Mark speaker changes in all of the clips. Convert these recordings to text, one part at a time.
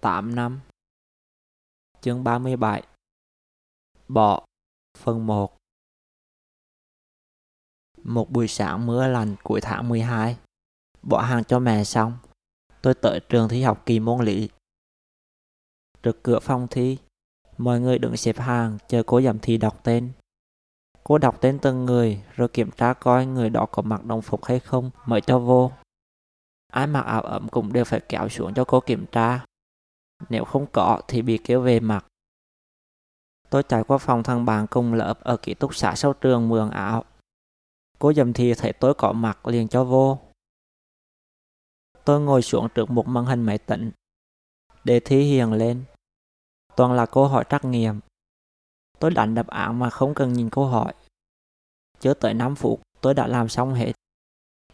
Speaker 1: 8 năm. Chương 37 Bọ, Phần 1 Một buổi sáng mưa lành cuối tháng 12 Bỏ hàng cho mẹ xong. Tôi tới trường thi học kỳ môn lý. Trước cửa phòng thi, Mọi người đứng xếp hàng chờ cô giám thi đọc tên. Cô đọc tên từng người rồi kiểm tra coi người đó có mặc đồng phục hay không, mới cho vô. Ai mặc áo ấm cũng đều phải kéo xuống cho cô kiểm tra. Nếu không có thì bị kêu về mặt. Tôi chạy qua phòng thằng bạn cùng lớp ở ký túc xá sau trường mượn áo. Cô dầm thì thấy tôi có mặt liền cho vô. Tôi ngồi xuống trước một màn hình máy tính. Đề thi hiện lên. Toàn là câu hỏi trắc nghiệm. Tôi đánh đáp án mà không cần nhìn câu hỏi. Chưa tới 5 phút, tôi đã làm xong hết.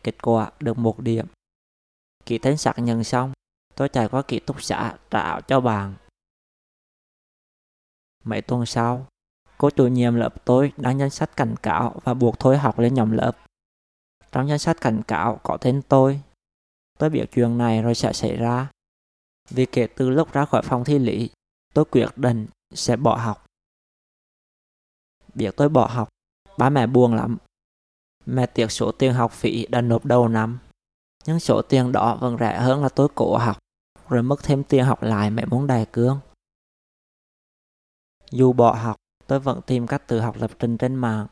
Speaker 1: Kết quả được một điểm. Ký tên xác nhận xong, tôi chạy qua ký túc xã trả áo cho bạn. Mấy tuần sau, cô chủ nhiệm lớp tôi đăng danh sách cảnh cáo và buộc thôi học lên nhóm lớp. Trong danh sách cảnh cáo có tên tôi. Tôi biết chuyện này rồi sẽ xảy ra. Vì kể từ lúc ra khỏi phòng thi lý, tôi quyết định sẽ bỏ học. Biết tôi bỏ học, ba mẹ buồn lắm. Mẹ tiếc số tiền học phí đã nộp đầu năm. Nhưng số tiền đó vẫn rẻ hơn là tôi cổ học, rồi mất thêm tiền học lại mẹ muốn đài cương. Dù bỏ học, tôi vẫn tìm cách tự học lập trình trên mạng.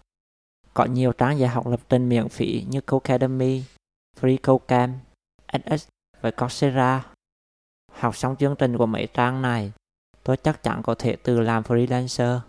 Speaker 1: Có nhiều trang dạy học lập trình miễn phí như Codecademy, FreeCodeCamp, edX và Coursera. Học xong chương trình của mấy trang này, tôi chắc chắn có thể tự làm freelancer.